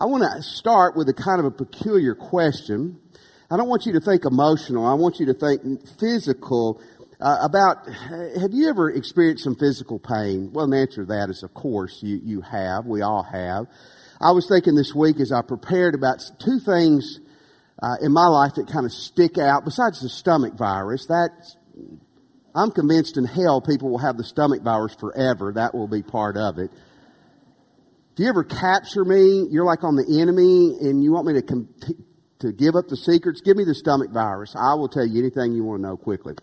I want to start with a kind of a peculiar question. I don't want you to think emotional. I want you to think physical uh, about have you ever experienced some physical pain? Well, the answer to that is of course you, you have. We all have. I was thinking this week as I prepared about two things uh, in my life that kind of stick out besides the stomach virus. That I'm convinced in hell people will have the stomach virus forever. That will be part of it. Do you ever capture me? You're like on the enemy and you want me to com- to give up the secrets? Give me the stomach virus. I will tell you anything you want to know quickly.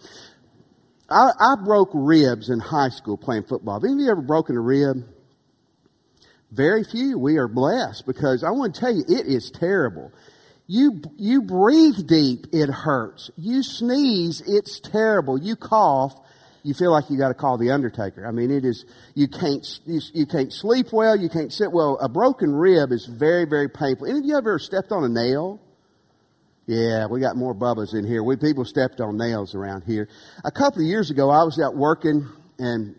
I, I broke ribs in high school playing football. Have any of you ever broken a rib? Very few. We are blessed because I want to tell you, it is terrible. You, you breathe deep, it hurts. You sneeze, it's terrible. You cough, you feel like you got to call the undertaker. I mean, it is, you can't, you, you, can't sleep well, you can't sit well. A broken rib is very, very painful. Any of you ever stepped on a nail? Yeah, we got more bubbas in here. We people stepped on nails around here. A couple of years ago, I was out working and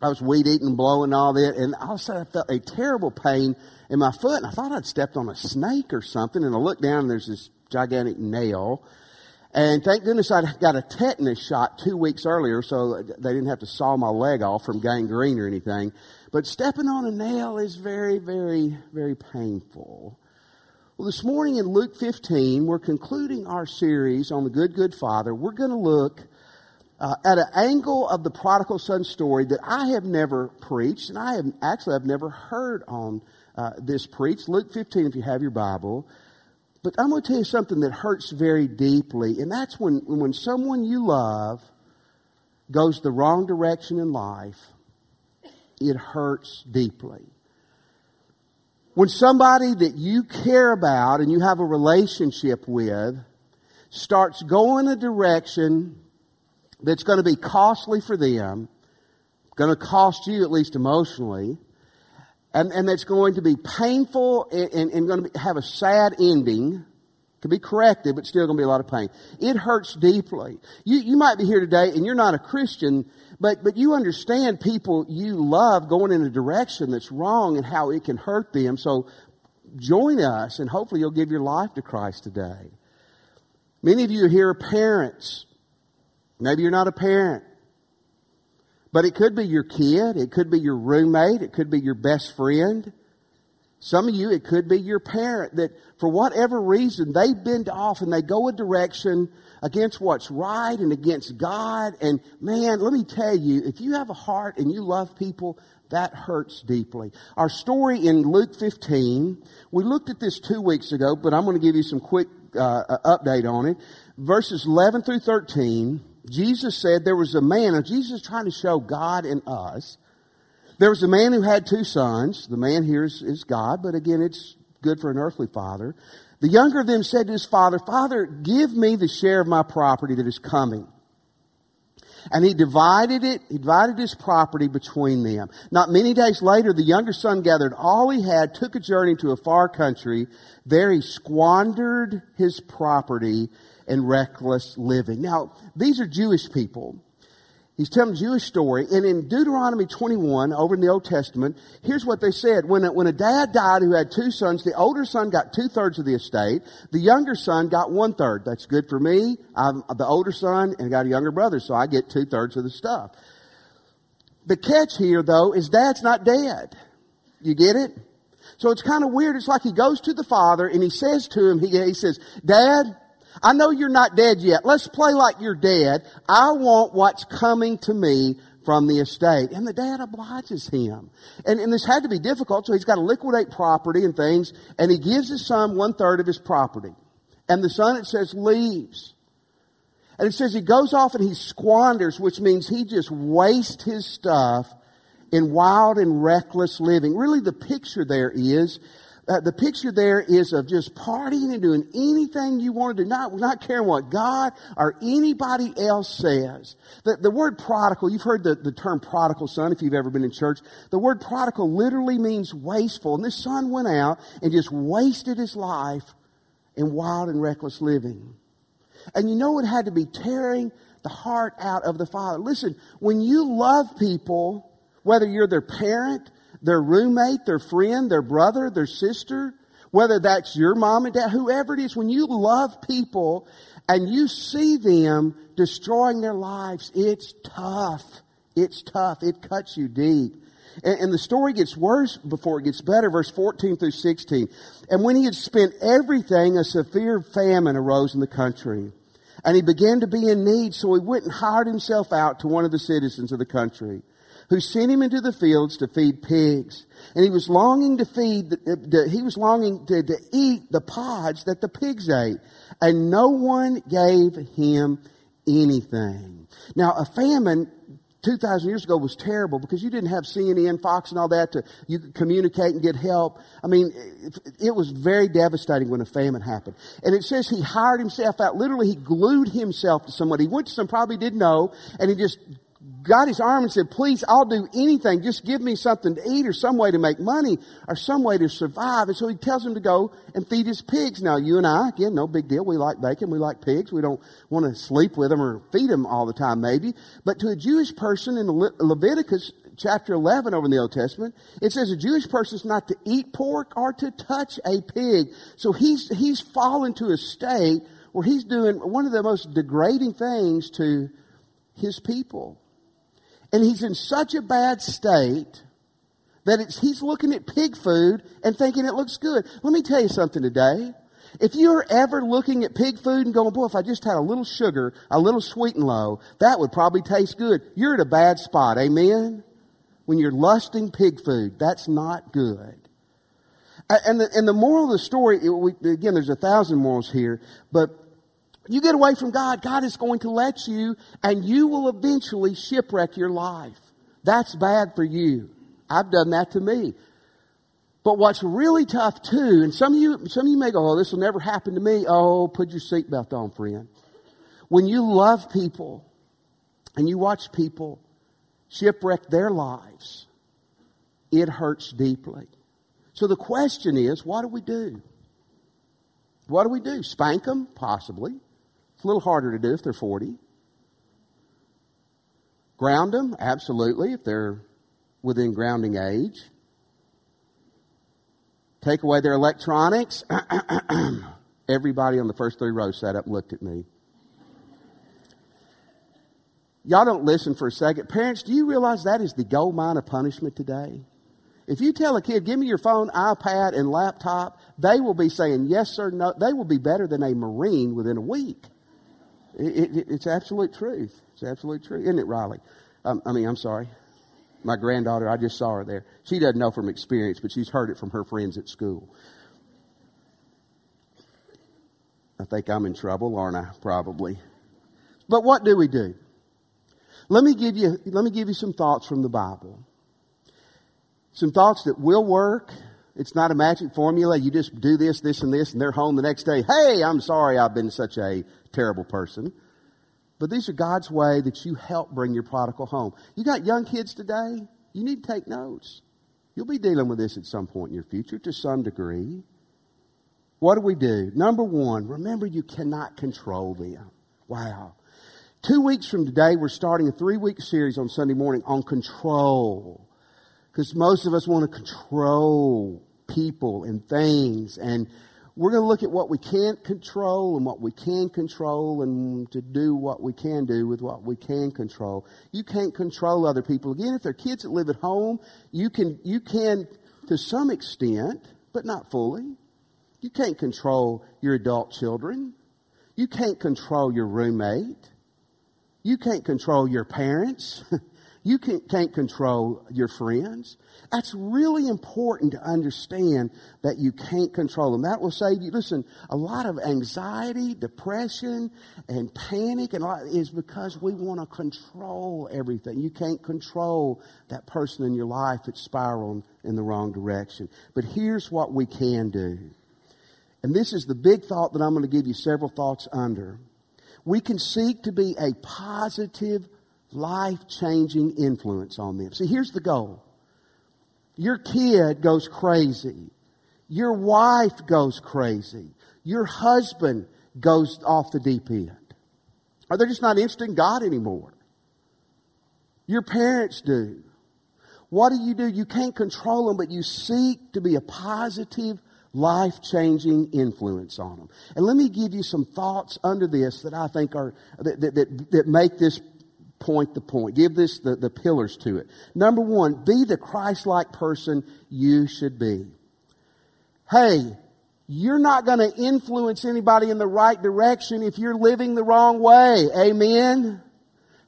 I was weed eating, blowing all that, and all of a sudden I felt a terrible pain in my foot, and I thought I'd stepped on a snake or something, and I looked down and there's this gigantic nail. And thank goodness I got a tetanus shot two weeks earlier, so they didn't have to saw my leg off from gangrene or anything. But stepping on a nail is very, very, very painful. Well, this morning in Luke 15, we're concluding our series on the good, good father. We're going to look uh, at an angle of the prodigal son story that I have never preached, and I have actually I've never heard on uh, this preached. Luke 15, if you have your Bible. But I'm going to tell you something that hurts very deeply, and that's when when someone you love goes the wrong direction in life. It hurts deeply. When somebody that you care about and you have a relationship with starts going a direction that's going to be costly for them, going to cost you at least emotionally, and, and that's going to be painful and, and, and going to be, have a sad ending, to be corrected, but still going to be a lot of pain. It hurts deeply. You, you might be here today and you're not a Christian, but, but you understand people you love going in a direction that's wrong and how it can hurt them. So join us and hopefully you'll give your life to Christ today. Many of you here are parents. Maybe you're not a parent. But it could be your kid. It could be your roommate. It could be your best friend. Some of you, it could be your parent that for whatever reason, they bend off and they go a direction against what's right and against God. And man, let me tell you, if you have a heart and you love people, that hurts deeply. Our story in Luke 15, we looked at this two weeks ago, but I'm going to give you some quick uh, update on it. Verses 11 through 13, Jesus said there was a man, and Jesus is trying to show God in us. There was a man who had two sons. The man here is, is God, but again, it's good for an earthly father. The younger of them said to his father, Father, give me the share of my property that is coming. And he divided it, he divided his property between them. Not many days later, the younger son gathered all he had, took a journey to a far country. There he squandered his property in reckless living. Now, these are Jewish people. He's telling a Jewish story. And in Deuteronomy 21, over in the Old Testament, here's what they said. When a, when a dad died who had two sons, the older son got two thirds of the estate. The younger son got one third. That's good for me. I'm the older son and got a younger brother, so I get two thirds of the stuff. The catch here, though, is dad's not dead. You get it? So it's kind of weird. It's like he goes to the father and he says to him, he, he says, Dad, I know you're not dead yet. Let's play like you're dead. I want what's coming to me from the estate. And the dad obliges him. And, and this had to be difficult, so he's got to liquidate property and things, and he gives his son one third of his property. And the son, it says, leaves. And it says he goes off and he squanders, which means he just wastes his stuff in wild and reckless living. Really, the picture there is uh, the picture there is of just partying and doing anything you want to do, not, not caring what God or anybody else says. The, the word prodigal, you've heard the, the term prodigal son if you've ever been in church. The word prodigal literally means wasteful. And this son went out and just wasted his life in wild and reckless living. And you know it had to be tearing the heart out of the father. Listen, when you love people, whether you're their parent their roommate, their friend, their brother, their sister, whether that's your mom and dad, whoever it is, when you love people and you see them destroying their lives, it's tough. It's tough. It cuts you deep. And, and, the story gets worse before it gets better, verse 14 through 16. And when he had spent everything, a severe famine arose in the country. And he began to be in need, so he went and hired himself out to one of the citizens of the country, who sent him into the fields to feed pigs. And he was longing to feed, the, uh, the, he was longing to, to eat the pods that the pigs ate. And no one gave him anything. Now, a famine 2,000 years ago was terrible because you didn't have CNN, Fox, and all that to you could communicate and get help. I mean, it, it, was very devastating when a famine happened. And it says he hired himself out. Literally, he glued himself to somebody. He went to some probably didn't know, and he just got his arm and said, please, I'll do anything. Just give me something to eat or some way to make money or some way to survive. And so he tells him to go and feed his pigs. Now, you and I, again, no big deal. We like bacon. We like pigs. We don't want to sleep with them or feed them all the time, maybe. But to a Jewish person in Le- Leviticus chapter 11 over in the Old Testament, it says a Jewish person is not to eat pork or to touch a pig. So he's, he's fallen to a state where he's doing one of the most degrading things to his people. And he's in such a bad state that he's looking at pig food and thinking it looks good. Let me tell you something today. If you're ever looking at pig food and going, boy, if I just had a little sugar, a little sweet and low, that would probably taste good. You're at a bad spot. Amen? When you're lusting pig food, that's not good. And the, and the moral of the story, we, again, there's a thousand morals here, but you get away from God, God is going to let you, and you will eventually shipwreck your life. That's bad for you. I've done that to me. But what's really tough too, and some of you, some of you may go, "Oh, this will never happen to me." Oh, put your seatbelt on, friend. When you love people and you watch people shipwreck their lives, it hurts deeply. So the question is, what do we do? What do we do? Spank them? Possibly. It's a little harder to do if they're 40. Ground them? Absolutely, if they're within grounding age. Take away their electronics. Everybody on the first three rows sat up and looked at me. Y'all don't listen for a second. Parents, do you realize that is the gold mine of punishment today? If you tell a kid, give me your phone, iPad, and laptop, they will be saying yes, sir, no. They will be better than a Marine within a week. It, it, it's absolute truth. It's absolute truth. Isn't it, Riley? Um, I mean, I'm sorry. My granddaughter, I just saw her there. She doesn't know from experience, but she's heard it from her friends at school. I think I'm in trouble, aren't I? Probably. But what do we do? Let me give you, let me give you some thoughts from the Bible. Some thoughts that will work. It's not a magic formula. You just do this, this, and this, and they're home the next day. Hey, I'm sorry I've been such a terrible person. But these are God's way that you help bring your prodigal home. You got young kids today, you need to take notes. You'll be dealing with this at some point in your future to some degree. What do we do? Number one, remember you cannot control them. Wow. Two weeks from today, we're starting a three week series on Sunday morning on control. Because most of us want to control people and things and we're going to look at what we can't control and what we can control and to do what we can do with what we can control. You can't control other people. Again, if they're kids that live at home, you can, you can to some extent, but not fully. You can't control your adult children. You can't control your roommate. You can't control your parents. You can't control your friends. That's really important to understand that you can't control them. That will save you. Listen, a lot of anxiety, depression, and panic and is because we want to control everything. You can't control that person in your life that's spiraling in the wrong direction. But here's what we can do. And this is the big thought that I'm going to give you several thoughts under. We can seek to be a positive life changing influence on them. See, here's the goal your kid goes crazy, your wife goes crazy, your husband goes off the deep end. Or they're just not interested in God anymore. Your parents do. What do you do? You can't control them, but you seek to be a positive life changing influence on them. And let me give you some thoughts under this that I think are, that, that, that, that make this point the point. Give this the, the pillars to it. Number one, be the Christ like person you should be. Hey, you're not going to influence anybody in the right direction if you're living the wrong way. Amen?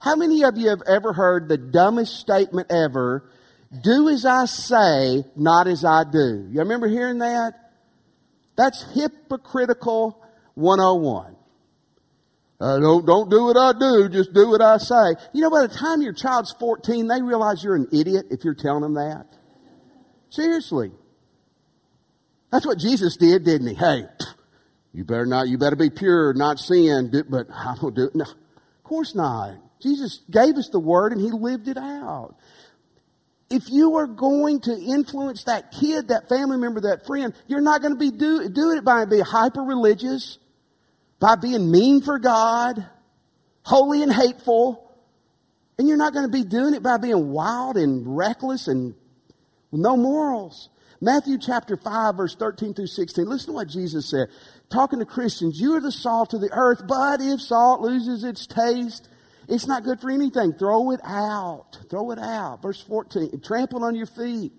How many of you have ever heard the dumbest statement ever? Do as I say, not as I do. You remember hearing that? That's hypocritical 101. Uh, don't, don't do what I do, just do what I say. You know, by the time your child's 14, they realize you're an idiot if you're telling them that. Seriously. That's what Jesus did, didn't he? Hey, you better not, you better be pure, not sin, but I don't do it. No, of course not. Jesus gave us the word and he lived it out if you are going to influence that kid, that family member, that friend, you're not going to be do, doing it by being hyper religious, by being mean for God, holy and hateful, and you're not going to be doing it by being wild and reckless and no morals. Matthew chapter 5, verse 13 through 16. Listen to what Jesus said. Talking to Christians, you are the salt of the earth, but if salt loses its taste, it's not good for anything. Throw it out. Throw it out. Verse 14. Trample on your feet.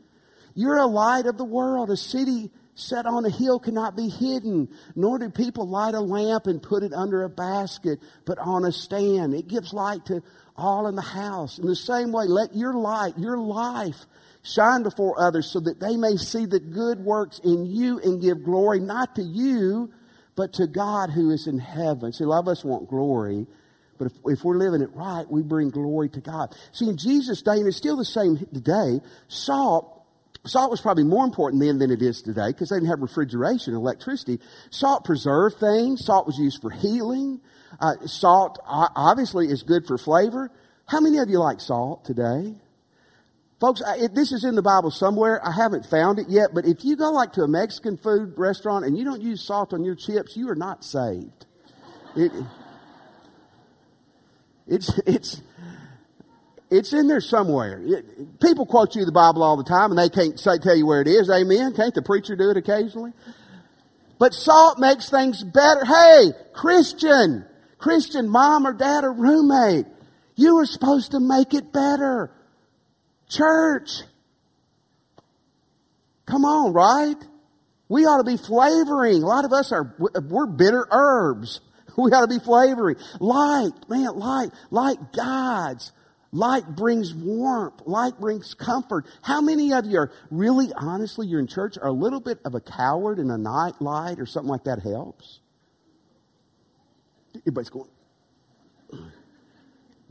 You're a light of the world. A city set on a hill cannot be hidden, nor do people light a lamp and put it under a basket, but on a stand. It gives light to all in the house. In the same way, let your light, your life, shine before others so that they may see the good works in you and give glory not to you, but to God who is in heaven. See, a lot of us want glory, but if, if we're living it right, we bring glory to God. See, in Jesus' day, and it's still the same today, salt Salt was probably more important then than it is today because they didn't have refrigeration and electricity. Salt preserved things. Salt was used for healing. Uh, salt obviously is good for flavor. How many of you like salt today? Folks, I, it, this is in the Bible somewhere. I haven't found it yet, but if you go like to a Mexican food restaurant and you don't use salt on your chips, you are not saved. It, it's, it's, it's in there somewhere. It, people quote you the Bible all the time and they can't say, tell you where it is. Amen. Can't the preacher do it occasionally? But salt makes things better. Hey, Christian, Christian mom or dad or roommate, you were supposed to make it better. Church, come on, right? We ought to be flavoring. A lot of us are, we're bitter herbs. We ought to be flavoring. Light, man, light, light guides. Light brings warmth. Light brings comfort. How many of you are really, honestly, you're in church, are a little bit of a coward in a night light or something like that helps? Everybody's going,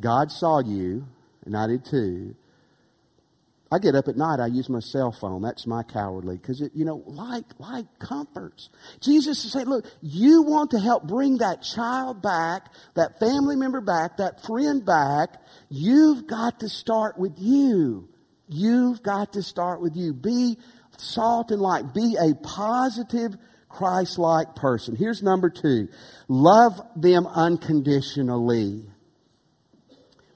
God saw you, and I did too. I get up at night, I use my cell phone. That's my cowardly. Because, it, you know, light, light comforts. Jesus is saying, look, you want to help bring that child back, that family member back, that friend back. You've got to start with you. You've got to start with you. Be salt and light. Be a positive, Christ-like person. Here's number two. Love them unconditionally.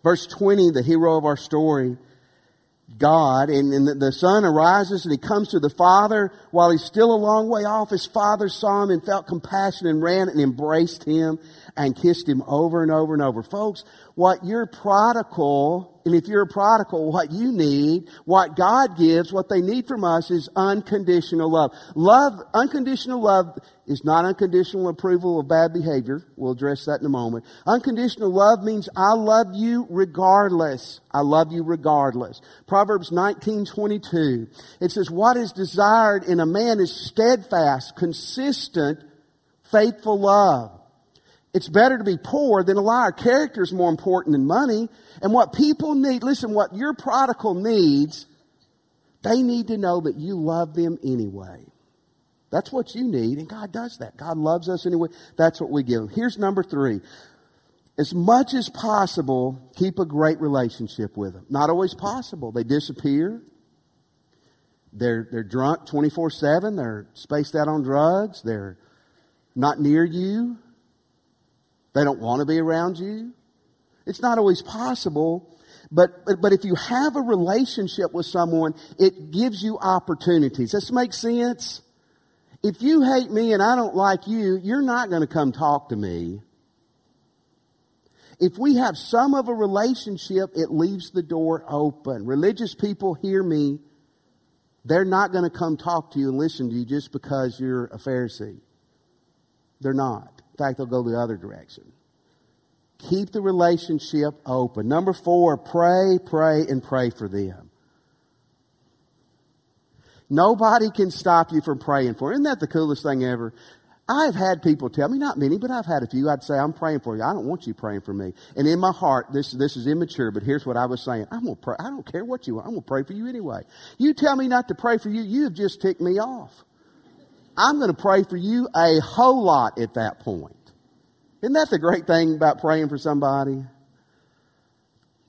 Verse 20, the hero of our story, God, and, and, the son arises and he comes to the father while he's still a long way off. His father saw him and felt compassion and ran and embraced him and kissed him over and over and over. Folks, what your prodigal and if you're a prodigal, what you need, what God gives, what they need from us is unconditional love. Love, unconditional love is not unconditional approval of bad behavior. We'll address that in a moment. Unconditional love means I love you regardless. I love you regardless. Proverbs 19:22. It says what is desired in a man is steadfast, consistent, faithful love. It's better to be poor than a liar. Character is more important than money. And what people need, listen, what your prodigal needs, they need to know that you love them anyway. That's what you need, and God does that. God loves us anyway. That's what we give them. Here's number three. As much as possible, keep a great relationship with them. Not always possible. They disappear. They're, they're drunk 24 7. They're spaced out on drugs. They're not near you. They don't want to be around you. It's not always possible, but, but, but if you have a relationship with someone, it gives you opportunities. This makes sense? If you hate me and I don't like you, you're not going to come talk to me. If we have some of a relationship, it leaves the door open. Religious people hear me. They're not going to come talk to you and listen to you just because you're a Pharisee. They're not. Fact, they'll go the other direction. Keep the relationship open. Number four, pray, pray, and pray for them. Nobody can stop you from praying for them. Isn't that the coolest thing ever? I've had people tell me, not many, but I've had a few. I'd say, I'm praying for you. I don't want you praying for me. And in my heart, this, this is immature, but here's what I was saying. I'm going to pray. I don't care what you want. I'm going to pray for you anyway. You tell me not to pray for you, you have just ticked me off. I'm going to pray for you a whole lot at that point. Isn't that the great thing about praying for somebody?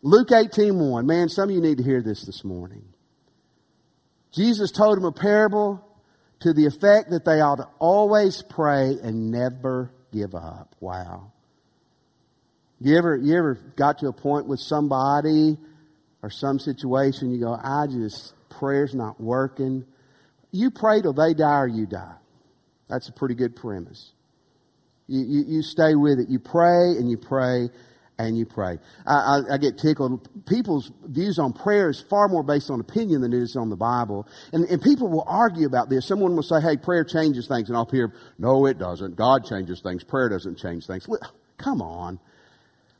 Luke 18 1. Man, some of you need to hear this this morning. Jesus told him a parable to the effect that they ought to always pray and never give up. Wow. You ever, you ever got to a point with somebody or some situation, you go, I just, prayer's not working. You pray till they die or you die. That's a pretty good premise. You, you, you stay with it. You pray and you pray and you pray. I, I, I, get tickled. People's views on prayer is far more based on opinion than it is on the Bible. And, and people will argue about this. Someone will say, hey, prayer changes things. And I'll hear, no, it doesn't. God changes things. Prayer doesn't change things. Come on.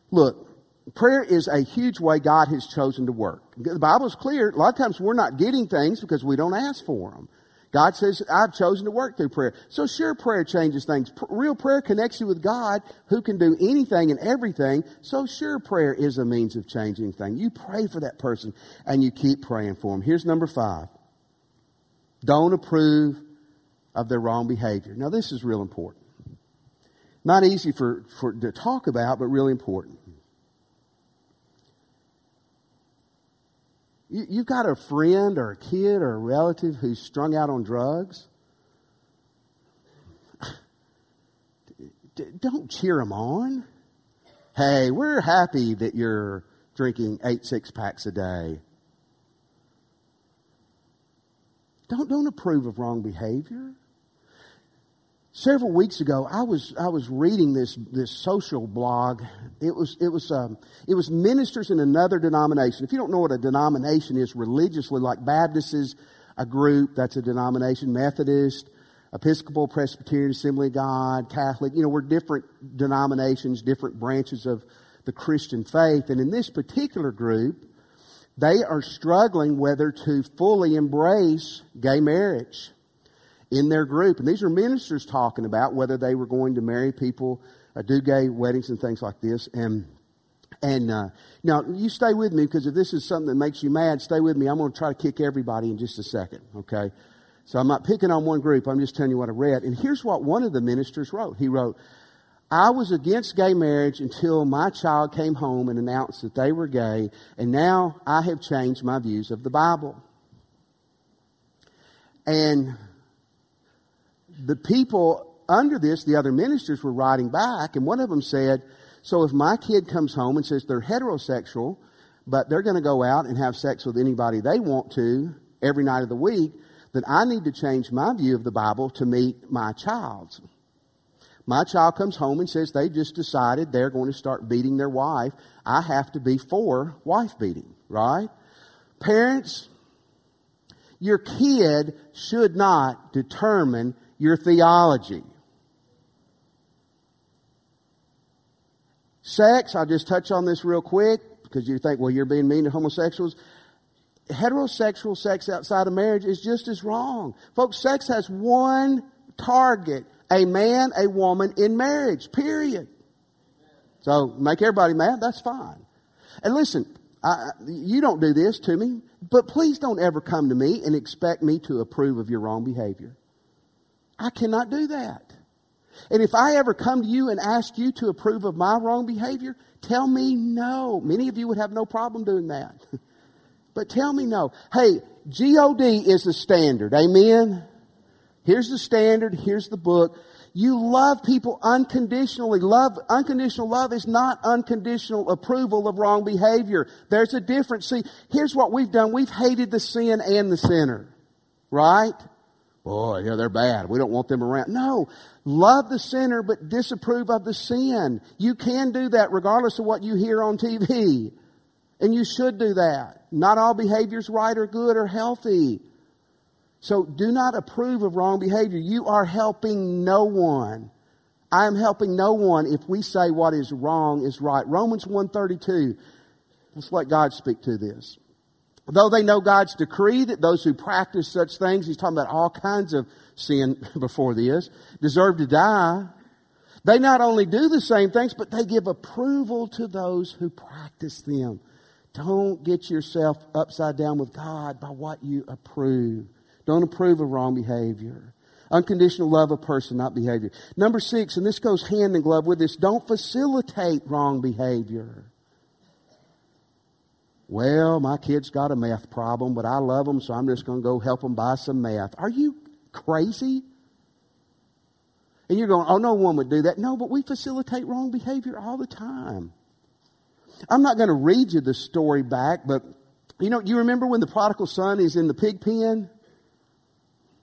Look, prayer is a huge way God has chosen to work. The Bible is clear. A lot of times we're not getting things because we don't ask for them. God says, I've chosen to work through prayer. So sure, prayer changes things. P- real prayer connects you with God who can do anything and everything. So sure, prayer is a means of changing things. You pray for that person and you keep praying for them. Here's number five. Don't approve of their wrong behavior. Now this is real important. Not easy for, for to talk about, but really important. You, you've got a friend or a kid or a relative who's strung out on drugs. Don't cheer them on. Hey, we're happy that you're drinking eight six packs a day. Don't, don't approve of wrong behavior. Several weeks ago, I was I was reading this this social blog. It was it was um, it was ministers in another denomination. If you don't know what a denomination is religiously, like Baptist is a group that's a denomination, Methodist, Episcopal, Presbyterian, Assembly of God, Catholic. You know, we're different denominations, different branches of the Christian faith. And in this particular group, they are struggling whether to fully embrace gay marriage in their group. And these are ministers talking about whether they were going to marry people, uh, do gay weddings and things like this. And and uh, now you stay with me because if this is something that makes you mad, stay with me. I'm going to try to kick everybody in just a second. Okay. So I'm not picking on one group. I'm just telling you what I read. And here's what one of the ministers wrote. He wrote, I was against gay marriage until my child came home and announced that they were gay, and now I have changed my views of the Bible. And the people under this, the other ministers were writing back, and one of them said, So if my kid comes home and says they're heterosexual, but they're going to go out and have sex with anybody they want to every night of the week, then I need to change my view of the Bible to meet my child's. My child comes home and says they just decided they're going to start beating their wife. I have to be for wife beating, right? Parents, your kid should not determine your theology. Sex, I'll just touch on this real quick because you think, well, you're being mean to homosexuals. Heterosexual sex outside of marriage is just as wrong. Folks, sex has one target a man, a woman in marriage, period. So make everybody mad, that's fine. And listen, I, you don't do this to me, but please don't ever come to me and expect me to approve of your wrong behavior. I cannot do that. And if I ever come to you and ask you to approve of my wrong behavior, tell me no. Many of you would have no problem doing that. but tell me no. Hey, God is the standard. Amen? Here's the standard. Here's the book. You love people unconditionally. Love, unconditional love is not unconditional approval of wrong behavior. There's a difference. See, here's what we've done. We've hated the sin and the sinner. Right? Boy, yeah, they're bad. We don't want them around. No. Love the sinner, but disapprove of the sin. You can do that regardless of what you hear on TV. And you should do that. Not all behaviors right or good or healthy. So do not approve of wrong behavior. You are helping no one. I am helping no one if we say what is wrong is right. Romans 132. Let's let God speak to this. Though they know God's decree that those who practice such things, he's talking about all kinds of sin before this, deserve to die. They not only do the same things, but they give approval to those who practice them. Don't get yourself upside down with God by what you approve. Don't approve of wrong behavior. Unconditional love of person, not behavior. Number six, and this goes hand in glove with this, don't facilitate wrong behavior. Well, my kid's got a meth problem, but I love them, so I'm just going to go help them buy some meth. Are you crazy? And you're going, oh, no one would do that. No, but we facilitate wrong behavior all the time. I'm not going to read you the story back, but you know, you remember when the prodigal son is in the pig pen?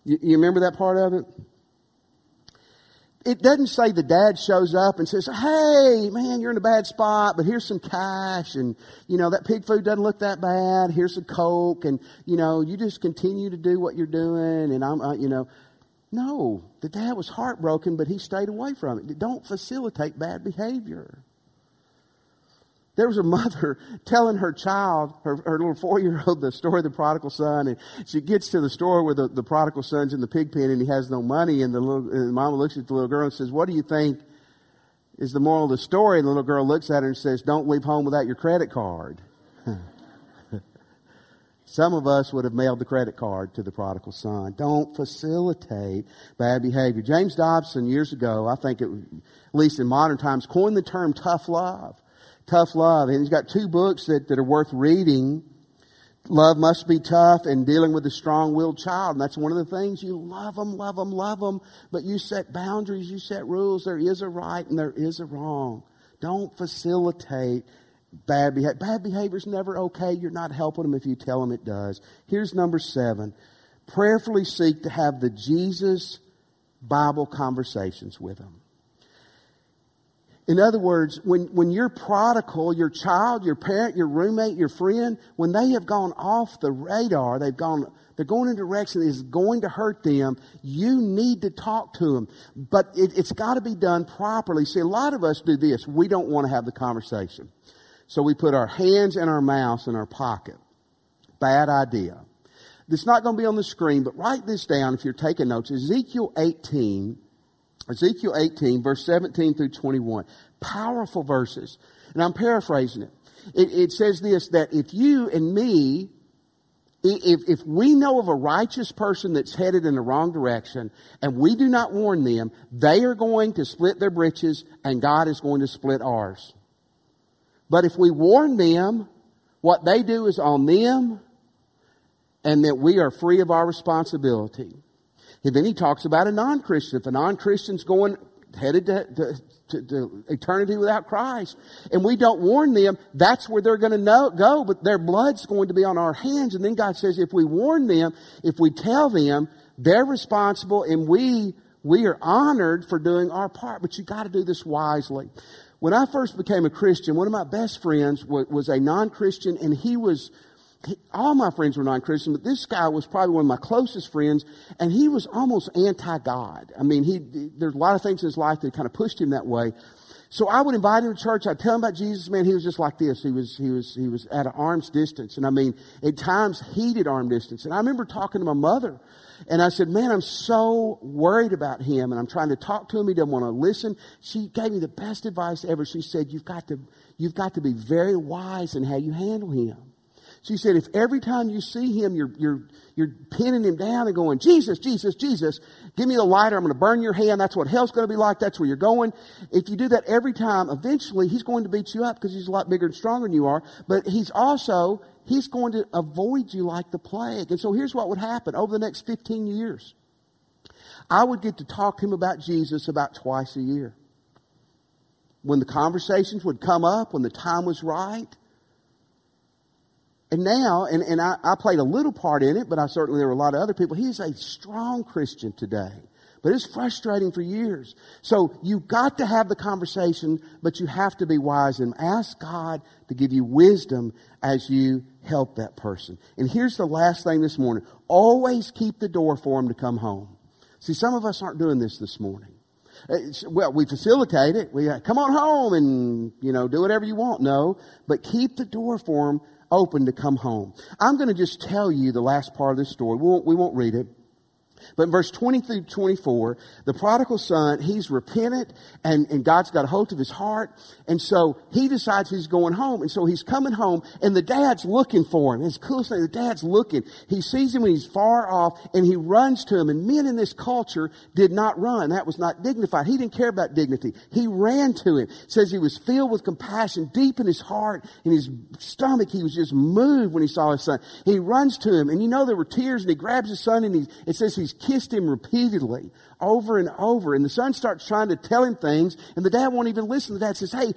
You, you remember that part of it? It doesn't say the dad shows up and says, Hey, man, you're in a bad spot, but here's some cash. And, you know, that pig food doesn't look that bad. Here's some Coke. And, you know, you just continue to do what you're doing. And I'm, uh, you know, no, the dad was heartbroken, but he stayed away from it. Don't facilitate bad behavior. There was a mother telling her child, her, her little four year old, the story of the prodigal son. And she gets to the store where the, the prodigal son's in the pig pen and he has no money. And the little, and the mama looks at the little girl and says, What do you think is the moral of the story? And the little girl looks at her and says, Don't leave home without your credit card. Some of us would have mailed the credit card to the prodigal son. Don't facilitate bad behavior. James Dobson, years ago, I think it, at least in modern times, coined the term tough love tough love. And he's got two books that, that are worth reading. Love must be tough and dealing with a strong-willed child. And that's one of the things you love them, love them, love them. But you set boundaries, you set rules. There is a right and there is a wrong. Don't facilitate bad behavior. Bad behavior is never okay. You're not helping them if you tell them it does. Here's number seven. Prayerfully seek to have the Jesus Bible conversations with them. In other words, when, when your prodigal, your child, your parent, your roommate, your friend, when they have gone off the radar, they've gone, they're going in a direction that is going to hurt them, you need to talk to them. But it, it's got to be done properly. See, a lot of us do this. We don't want to have the conversation. So we put our hands and our mouths in our pocket. Bad idea. It's not going to be on the screen, but write this down if you're taking notes. Ezekiel 18, Ezekiel 18, verse 17 through 21. Powerful verses. And I'm paraphrasing it. It, it says this, that if you and me, if, if we know of a righteous person that's headed in the wrong direction and we do not warn them, they are going to split their britches and God is going to split ours. But if we warn them, what they do is on them and that we are free of our responsibility. And then he talks about a non-Christian. If a non-Christian's going, headed to, to, to, to, eternity without Christ, and we don't warn them, that's where they're going to go, but their blood's going to be on our hands. And then God says, if we warn them, if we tell them, they're responsible and we, we are honored for doing our part. But you got to do this wisely. When I first became a Christian, one of my best friends was, was a non-Christian and he was, all my friends were non-Christian, but this guy was probably one of my closest friends, and he was almost anti-God. I mean, he, there's a lot of things in his life that kind of pushed him that way. So I would invite him to church. I'd tell him about Jesus. Man, he was just like this. He was, he was, he was at an arm's distance. And I mean, at times heated arm distance. And I remember talking to my mother and I said, man, I'm so worried about him and I'm trying to talk to him. He doesn't want to listen. She gave me the best advice ever. She said, you've got to, you've got to be very wise in how you handle him. She said, if every time you see him, you're, you're, you're pinning him down and going, Jesus, Jesus, Jesus, give me the lighter. I'm going to burn your hand. That's what hell's going to be like. That's where you're going. If you do that every time, eventually he's going to beat you up because he's a lot bigger and stronger than you are. But he's also, he's going to avoid you like the plague. And so here's what would happen over the next 15 years. I would get to talk to him about Jesus about twice a year. When the conversations would come up, when the time was right, And now, and, and I, I played a little part in it, but I certainly there were a lot of other people. He's a strong Christian today. But it's frustrating for years. So you've got to have the conversation, but you have to be wise and ask God to give you wisdom as you help that person. And here's the last thing this morning. Always keep the door for them to come home. See, some of us aren't doing this this morning. It's, well, we facilitate it. We uh, come on home and, you know, do whatever you want. No, but keep the door for them open to come home. I'm going to just tell you the last part of this story. We won't, we won't read it. But in verse 20 through 24, the prodigal son, he's repentant and, and God's got a hold of his heart. And so he decides he's going home. And so he's coming home and the dad's looking for him. It's cool thing. The dad's looking. He sees him when he's far off and he runs to him. And men in this culture did not run. That was not dignified. He didn't care about dignity. He ran to him. It says he was filled with compassion deep in his heart, in his stomach. He was just moved when he saw his son. He runs to him and you know there were tears and he grabs his son and he, it says kissed him repeatedly over and over. And the son starts trying to tell him things, and the dad won't even listen. The dad says, Hey,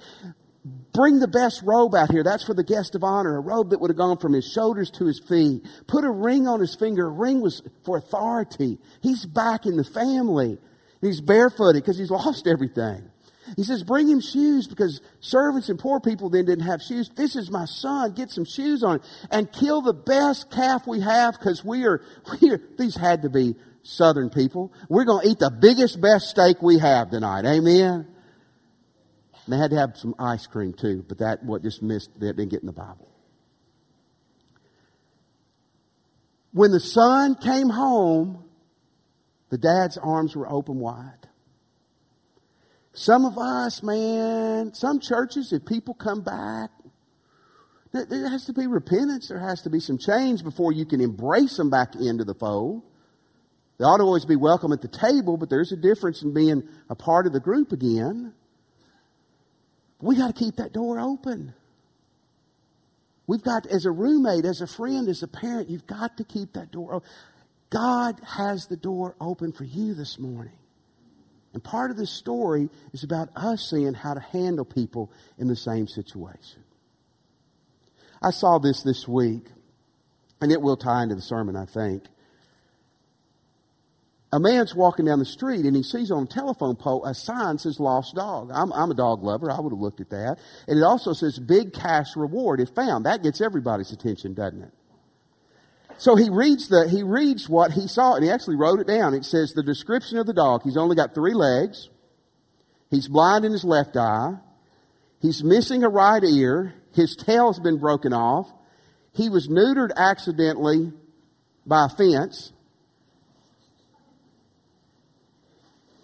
bring the best robe out here. That's for the guest of honor. A robe that would have gone from his shoulders to his feet. Put a ring on his finger. A ring was for authority. He's back in the family. He's barefooted because he's lost everything. He says, bring him shoes because servants and poor people then didn't have shoes. This is my son. Get some shoes on and kill the best calf we have because we are, we are, these had to be southern people. We're going to eat the biggest, best steak we have tonight. Amen. And they had to have some ice cream too, but that what just missed, that didn't get in the Bible. When the son came home, the dad's arms were open wide. Some of us, man, some churches, if people come back, there has to be repentance. There has to be some change before you can embrace them back into the fold. They ought to always be welcome at the table, but there's a difference in being a part of the group again. We got to keep that door open. We've got, as a roommate, as a friend, as a parent, you've got to keep that door open. God has the door open for you this morning. And part of this story is about us seeing how to handle people in the same situation. I saw this this week, and it will tie into the sermon, I think. A man's walking down the street and he sees on a telephone pole a sign says lost dog. I'm, I'm a dog lover. I would have looked at that. And it also says big cash reward if found. That gets everybody's attention, doesn't it? So he reads the, he reads what he saw and he actually wrote it down. It says the description of the dog. He's only got three legs. He's blind in his left eye. He's missing a right ear. His tail's been broken off. He was neutered accidentally by a fence.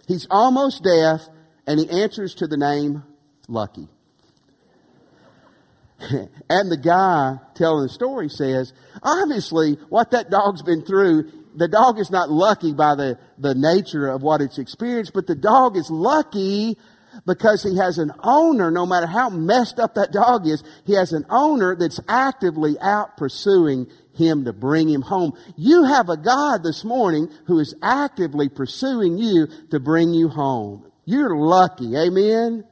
He's almost deaf and he answers to the name Lucky. and the guy telling the story says, obviously, what that dog's been through, the dog is not lucky by the, the nature of what it's experienced, but the dog is lucky because he has an owner, no matter how messed up that dog is, he has an owner that's actively out pursuing him to bring him home. You have a God this morning who is actively pursuing you to bring you home. You're lucky. Amen?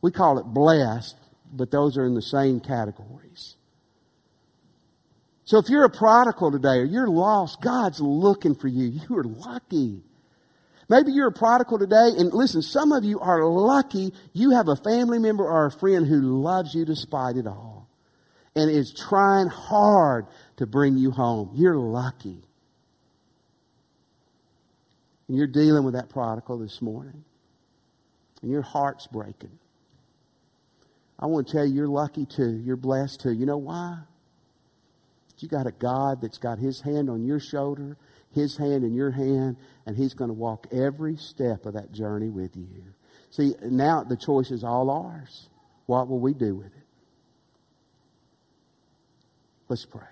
We call it blessed but those are in the same categories. So if you're a prodigal today or you're lost, God's looking for you. You are lucky. Maybe you're a prodigal today, and listen, some of you are lucky you have a family member or a friend who loves you despite it all and is trying hard to bring you home. You're lucky. And you're dealing with that prodigal this morning, and your heart's breaking. I want to tell you, you're lucky too. You're blessed too. You know why? You got a God that's got his hand on your shoulder, his hand in your hand, and he's going to walk every step of that journey with you. See, now the choice is all ours. What will we do with it? Let's pray.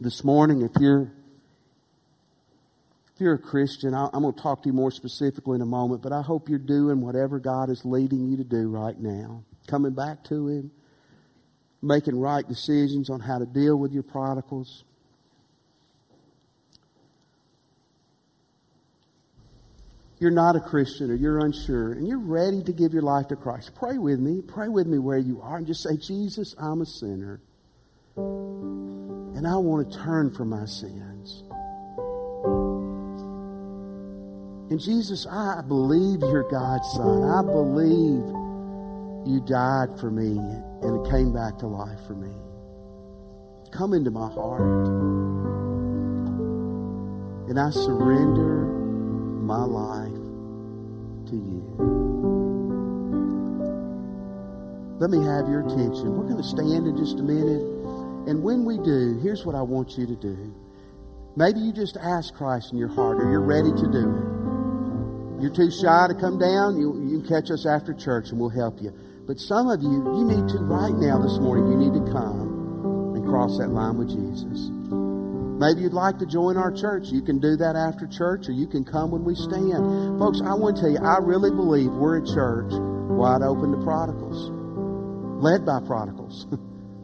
This morning, if you're if you're a Christian, I'm going to talk to you more specifically in a moment, but I hope you're doing whatever God is leading you to do right now. Coming back to Him, making right decisions on how to deal with your prodigals. you're not a Christian or you're unsure and you're ready to give your life to Christ, pray with me. Pray with me where you are and just say, Jesus, I'm a sinner. And I want to turn from my sins. And Jesus, I believe you're God's Son. I believe you died for me and came back to life for me. Come into my heart. And I surrender my life to you. Let me have your attention. We're going to stand in just a minute. And when we do, here's what I want you to do. Maybe you just ask Christ in your heart or you're ready to do it. You're too shy to come down. You, you can catch us after church and we'll help you. But some of you, you need to, right now this morning, you need to come and cross that line with Jesus. Maybe you'd like to join our church. You can do that after church or you can come when we stand. Folks, I want to tell you, I really believe we're a church wide open to prodigals, led by prodigals,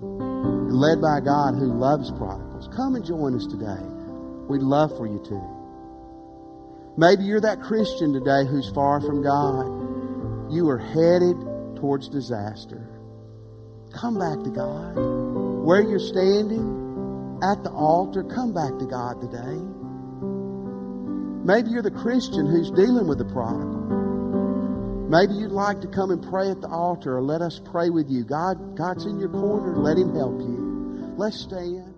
led by God who loves prodigals. Come and join us today. We'd love for you to. Maybe you're that Christian today who's far from God. You are headed towards disaster. Come back to God. Where you're standing, at the altar, come back to God today. Maybe you're the Christian who's dealing with the prodigal. Maybe you'd like to come and pray at the altar or let us pray with you. God, God's in your corner. Let him help you. Let's stand.